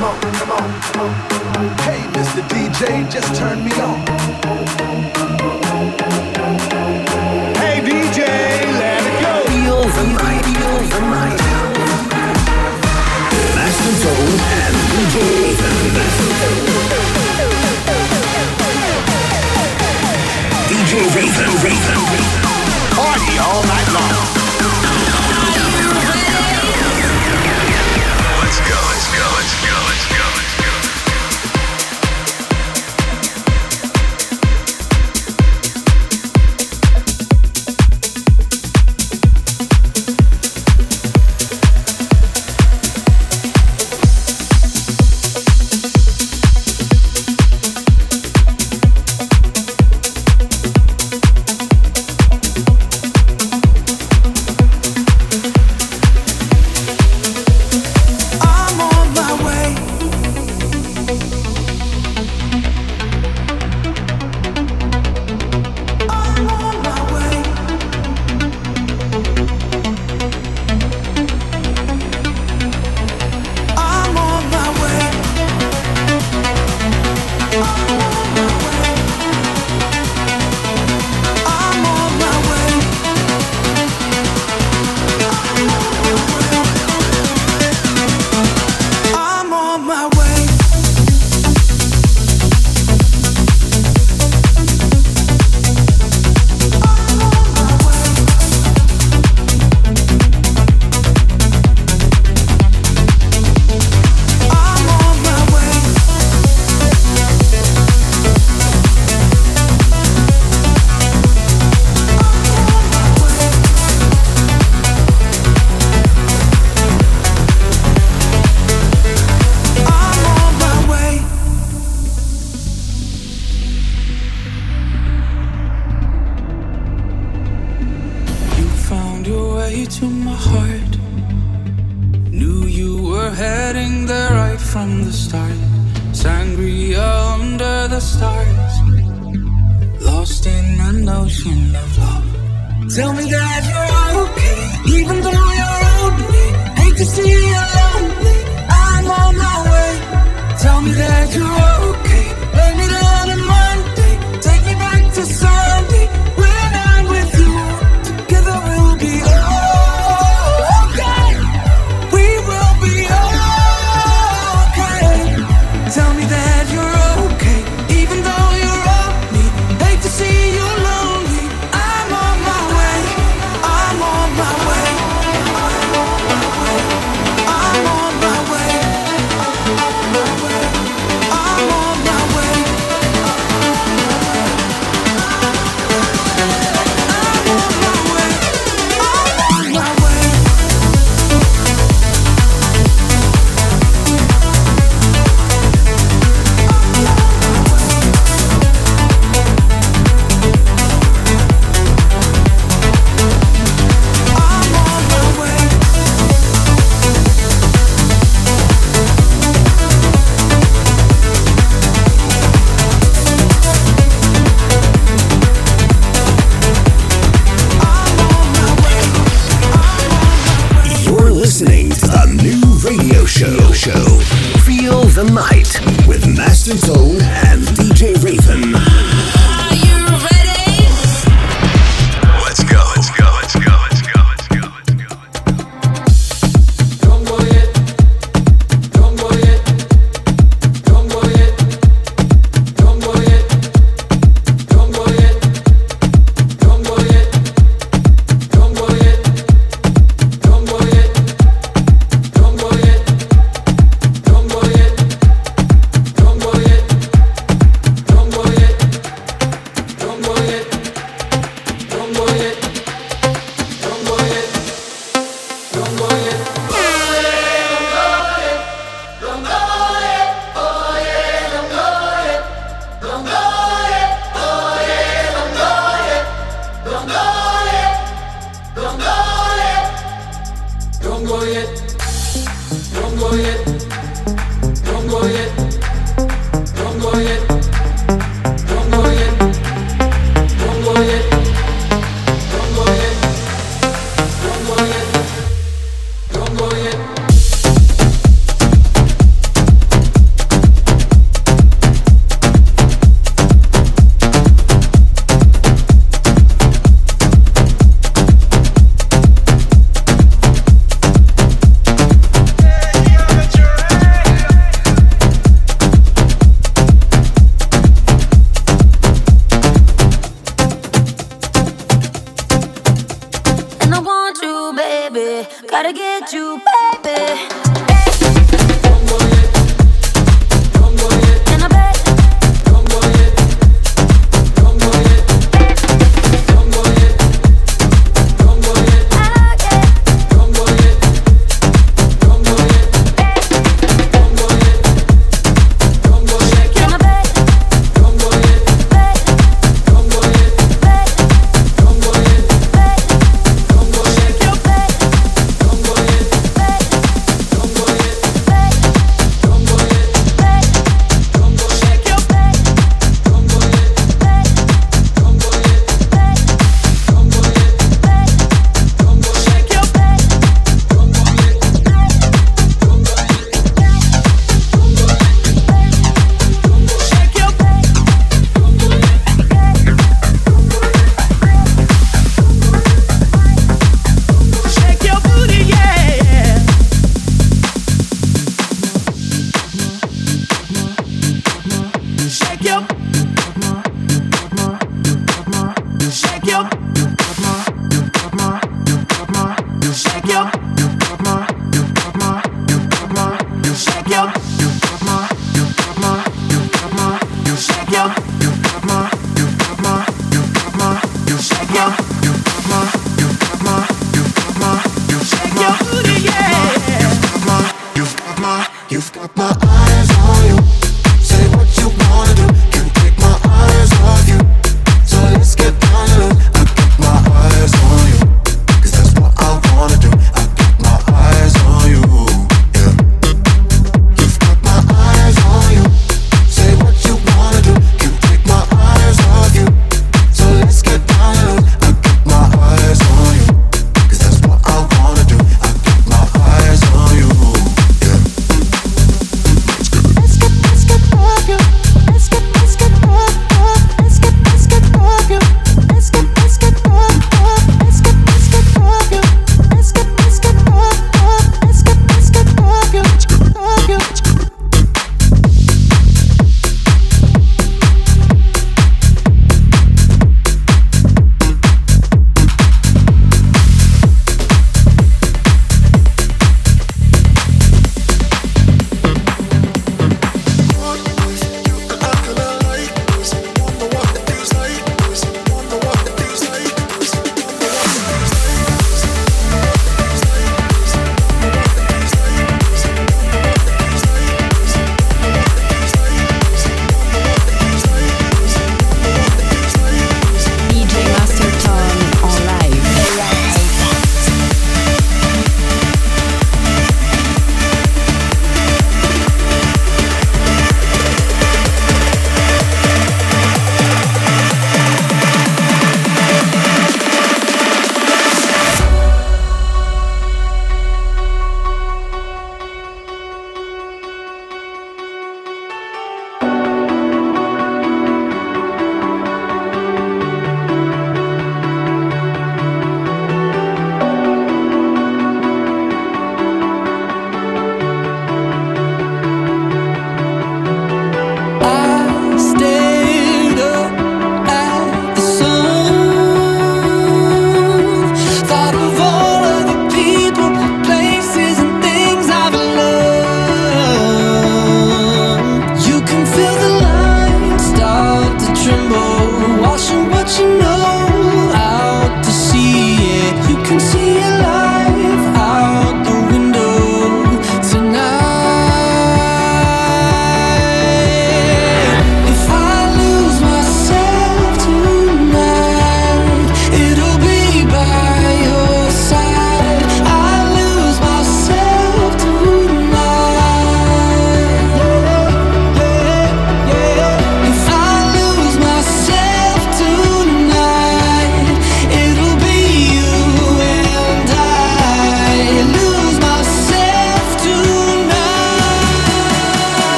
Come on, come on, come on. Hey, Mr. DJ, just turn me on. Hey, DJ, let it go. Feel the night, feel the night. Master Tone and DJ Raven. DJ Raven, Raven, Raven. Party all night long.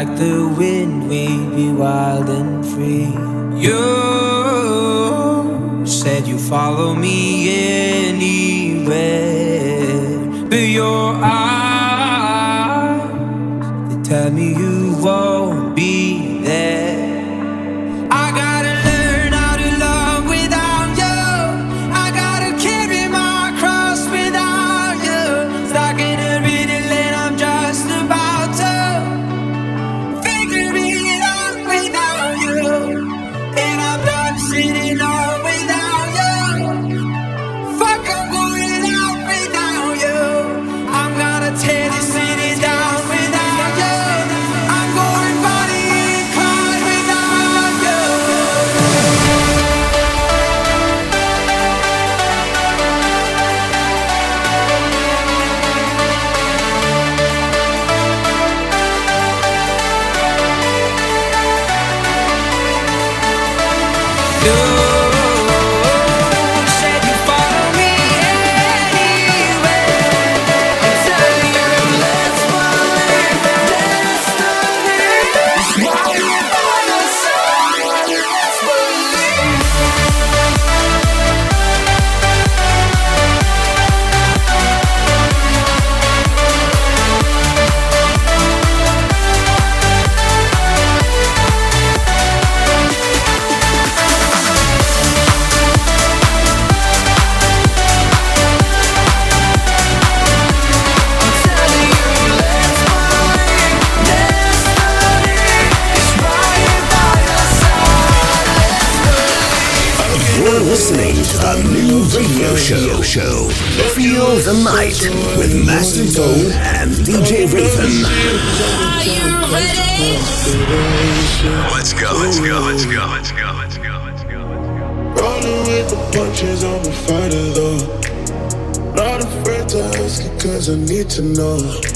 like the wind. Soul and DJ Raven. Are you ready? Let's go, let's go, let's go, let's go, let's go, let's go. Rolling with the punches, I'm a fighter though. Not afraid to ask it cause I need to know.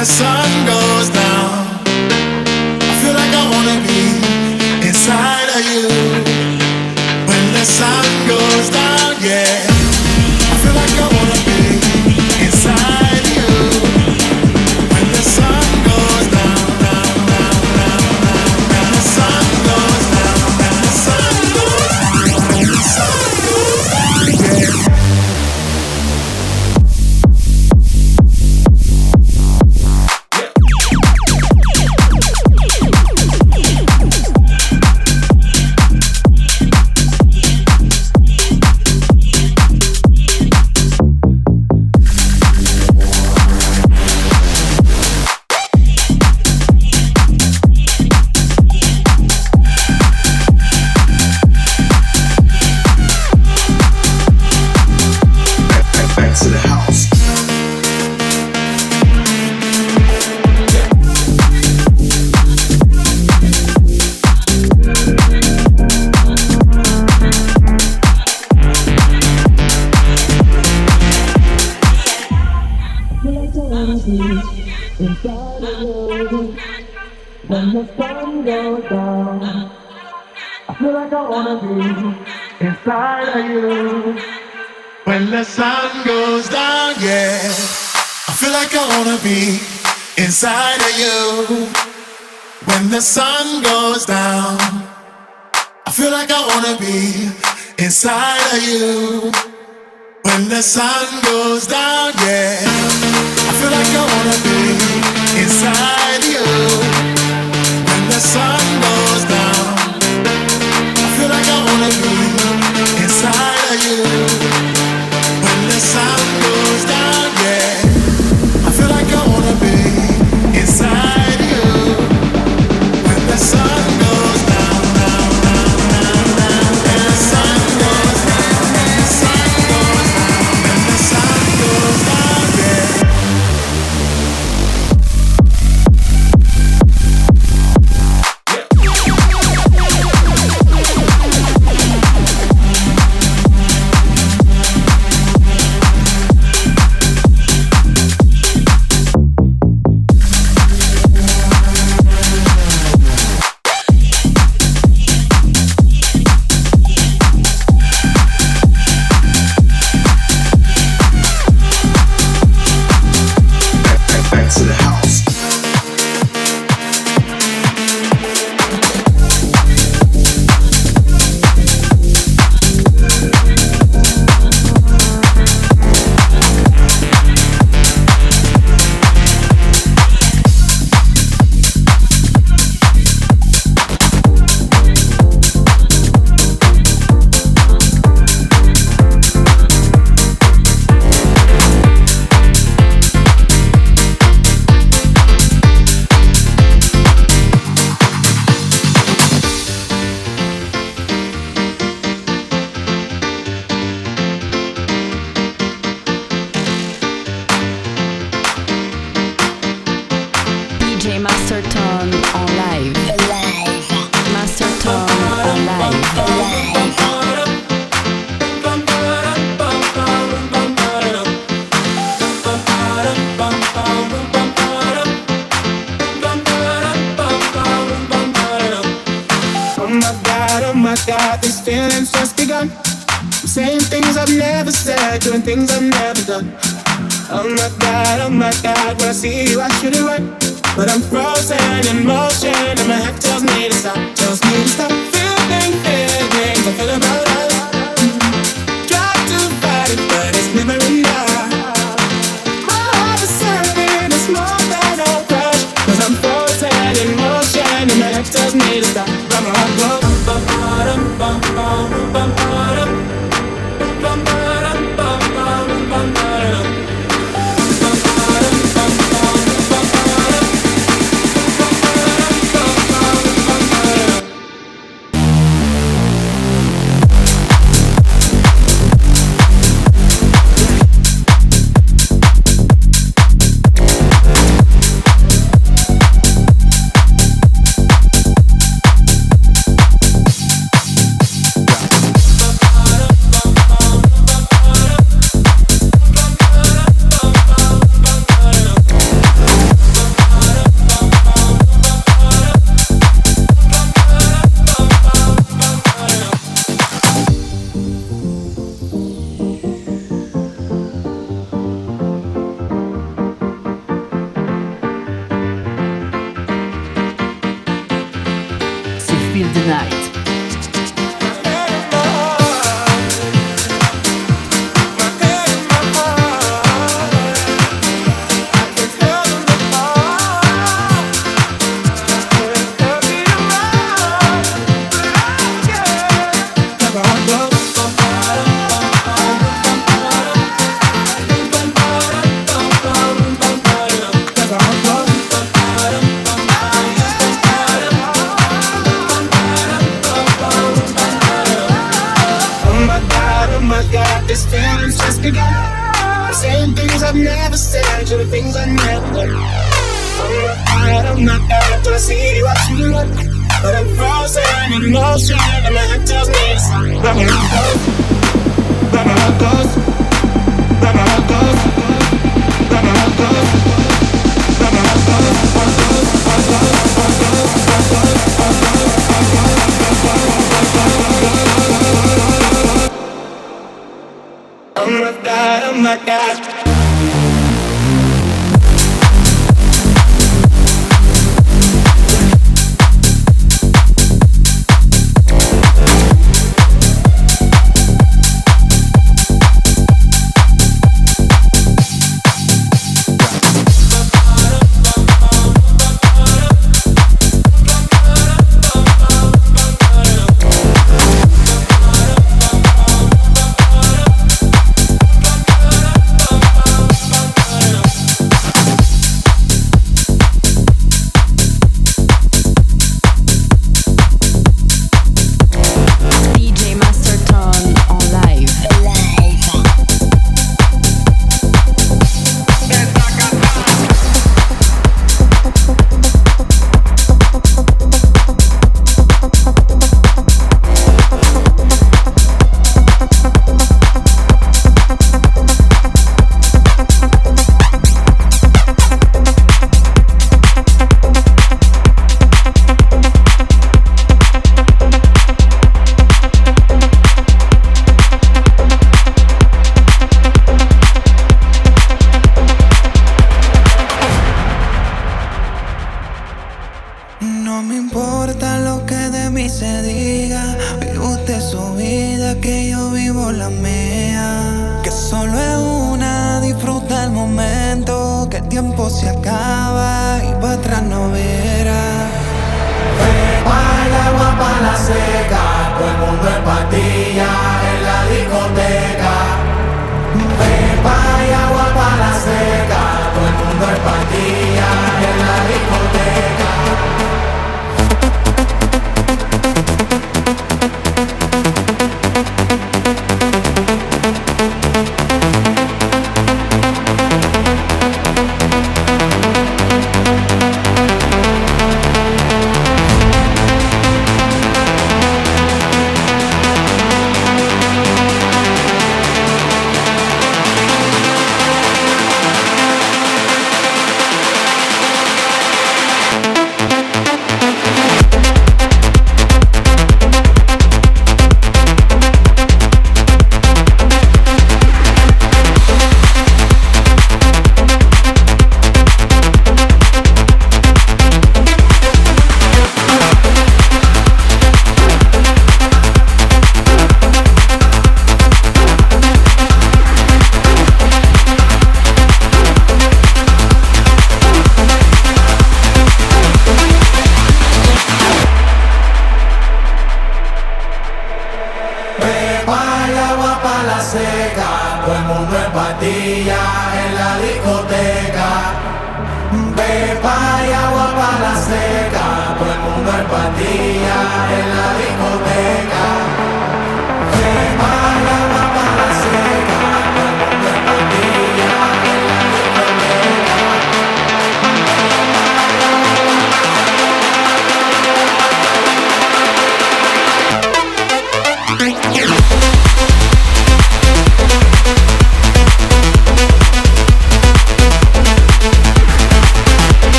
The sun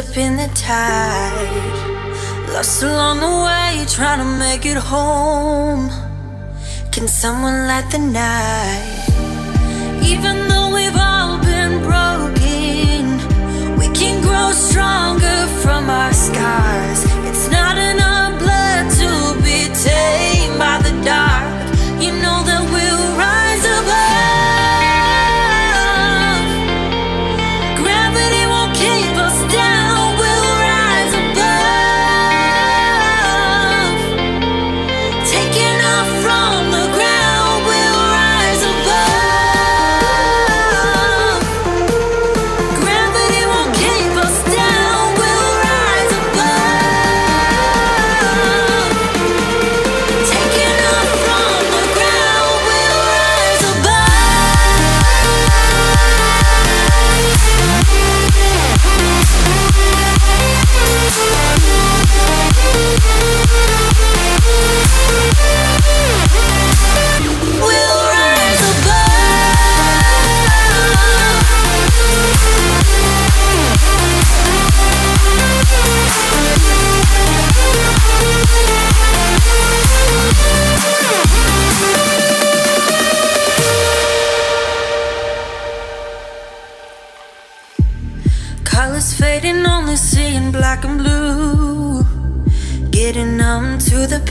up in the tide. Lost along the way, trying to make it home. Can someone light the night? Even though we've all been broken, we can grow stronger from our scars.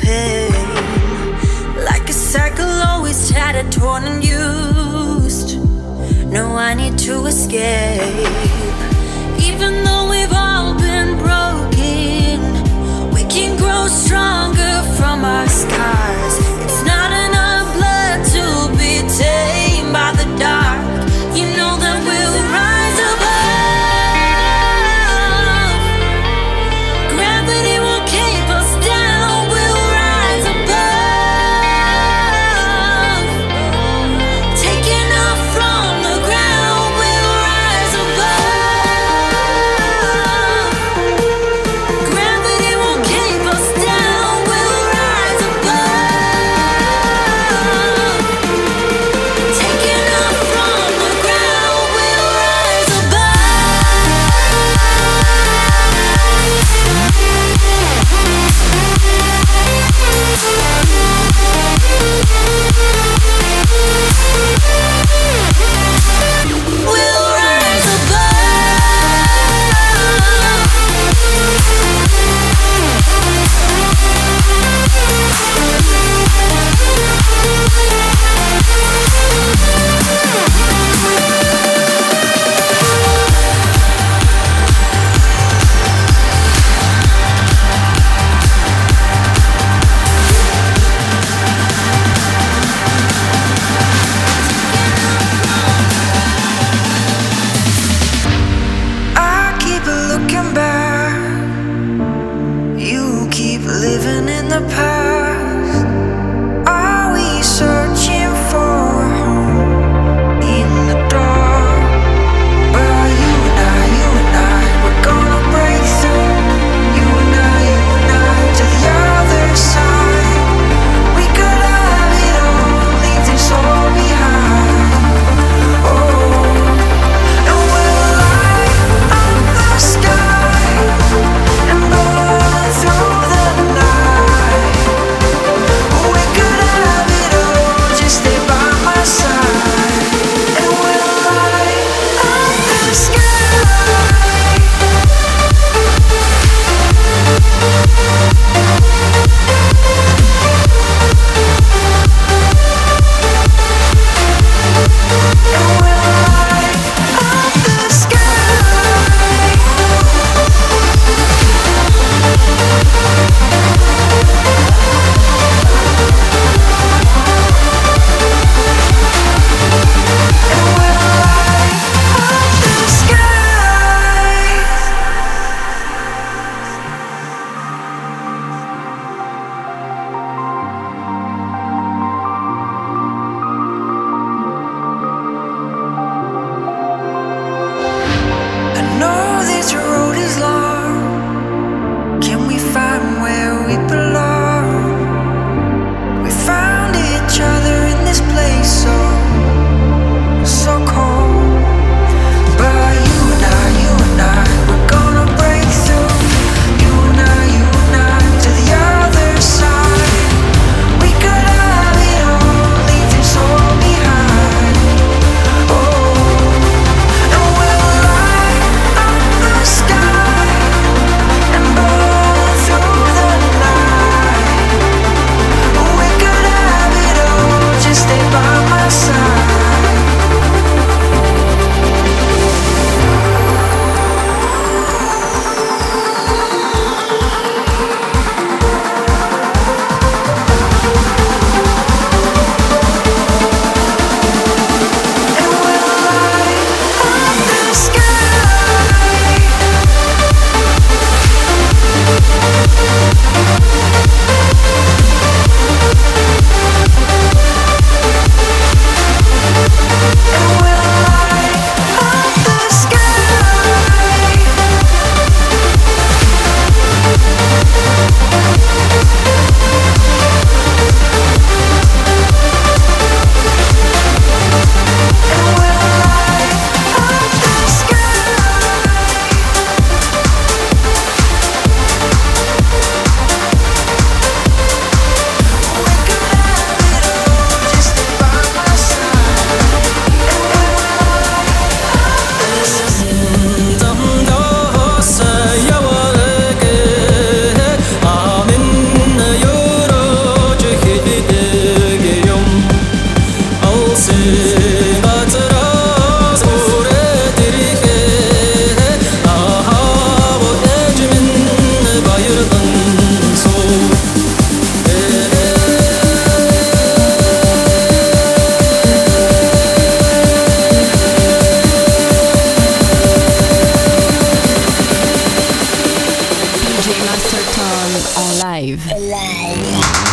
pain. Like a cycle, always tattered, torn, and used. No, I need to escape. En live.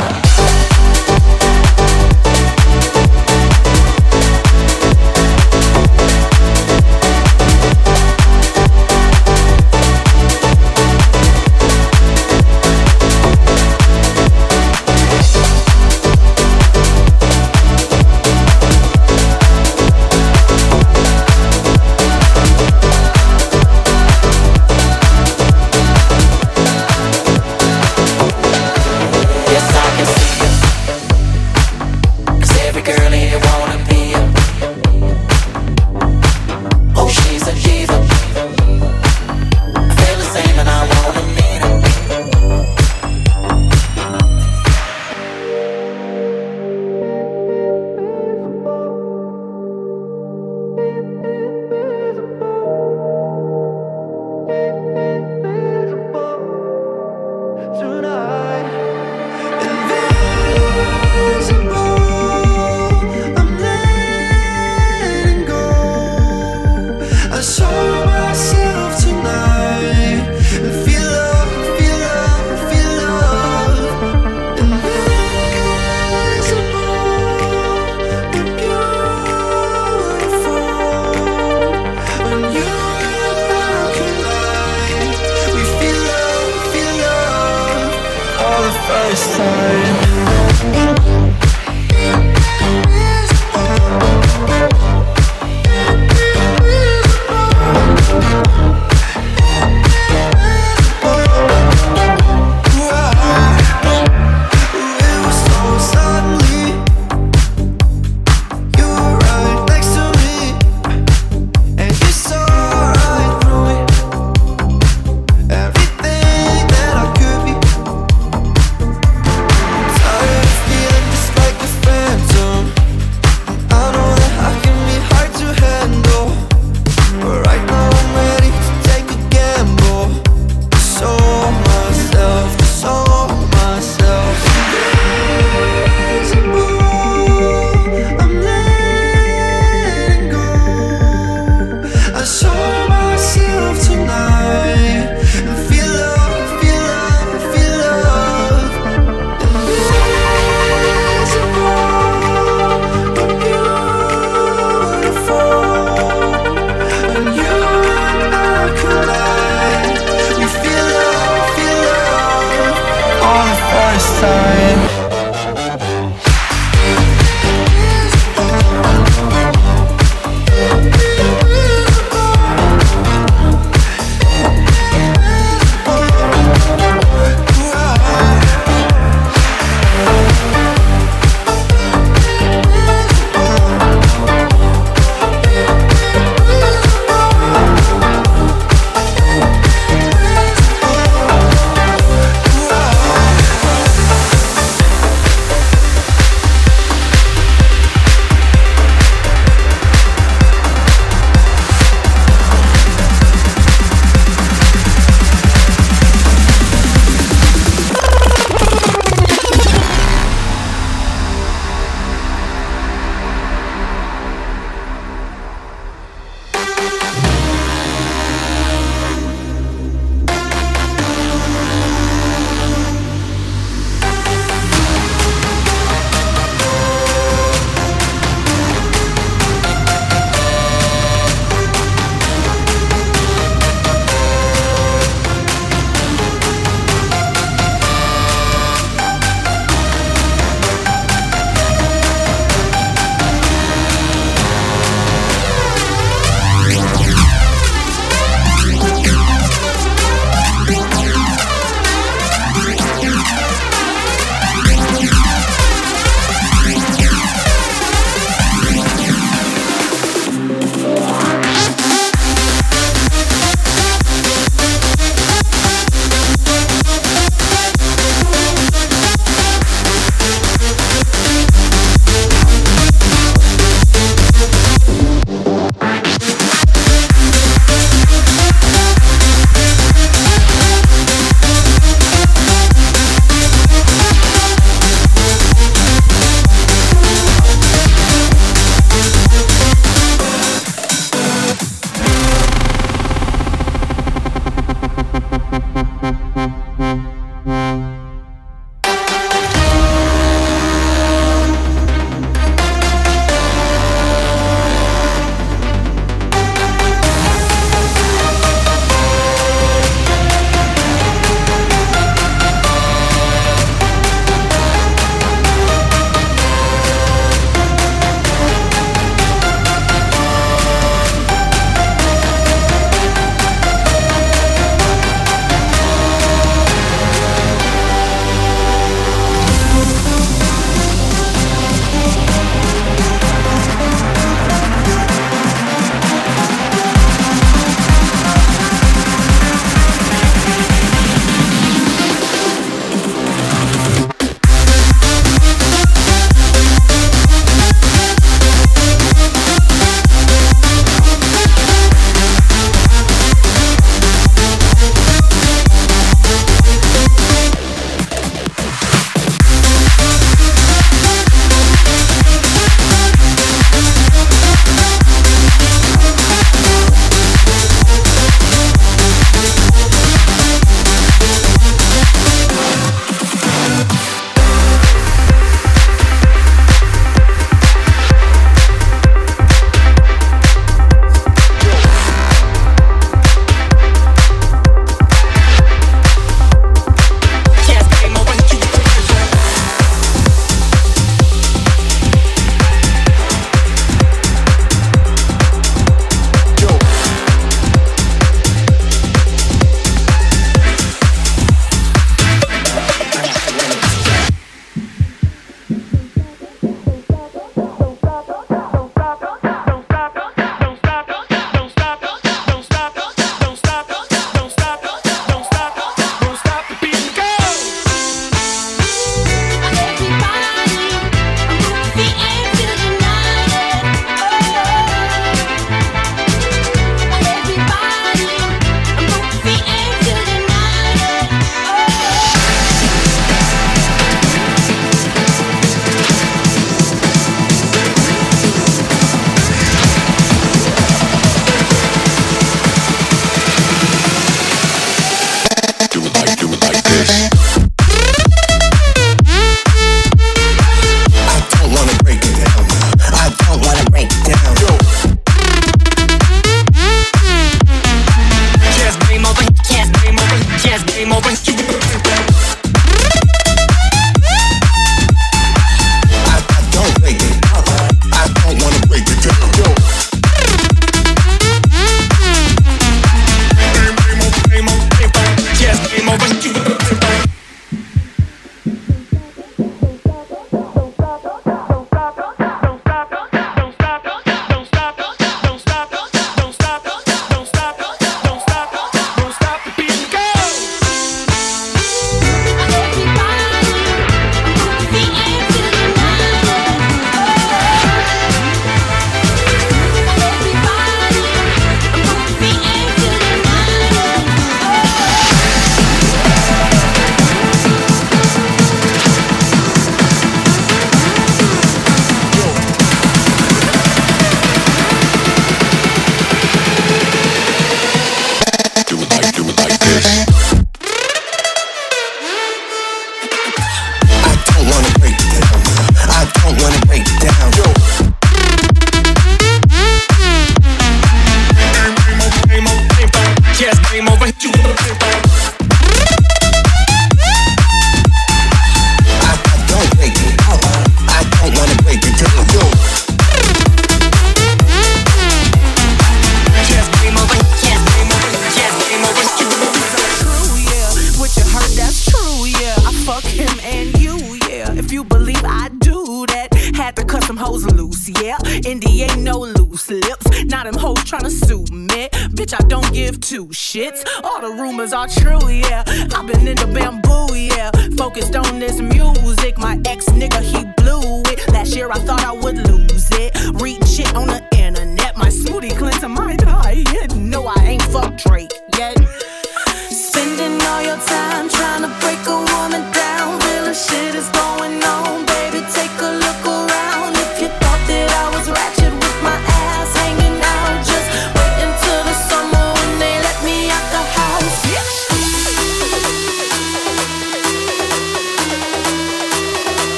now.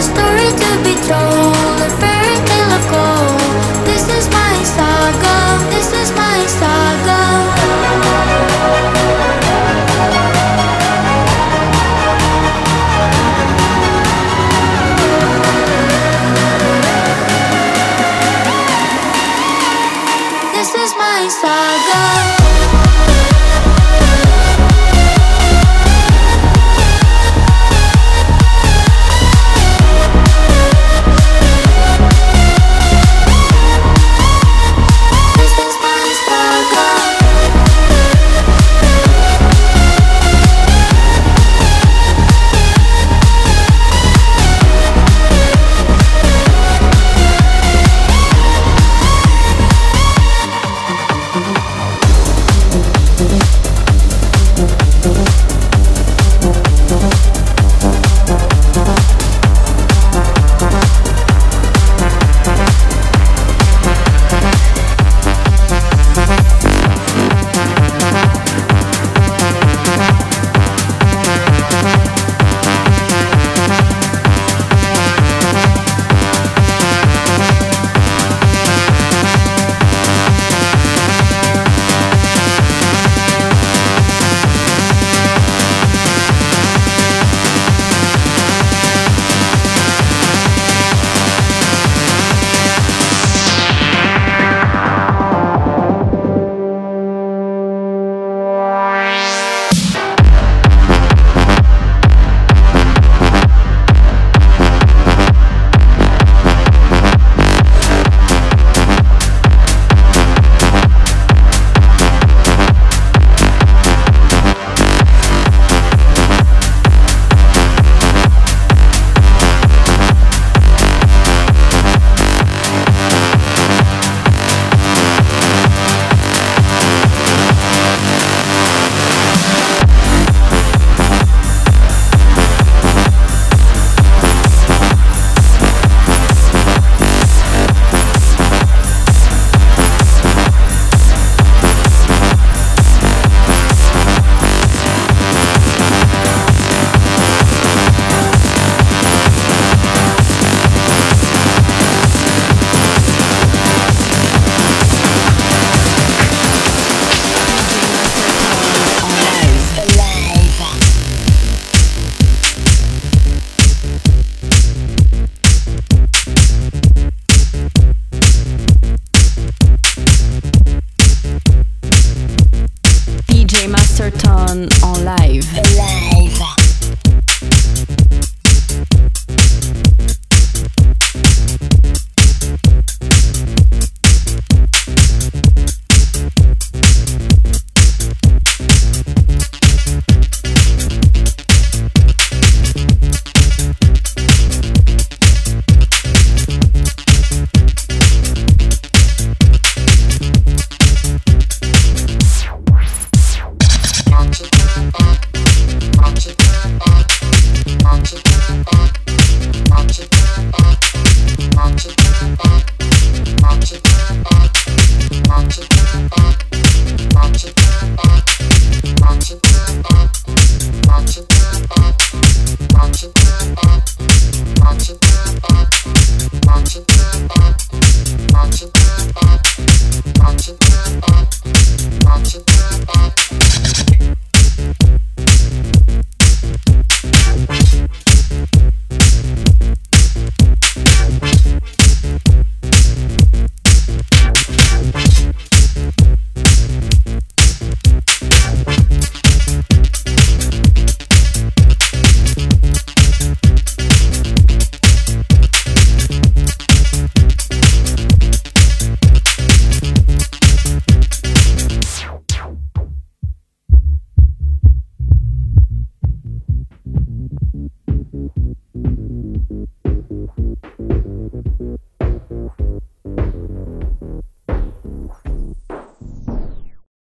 Story to be told,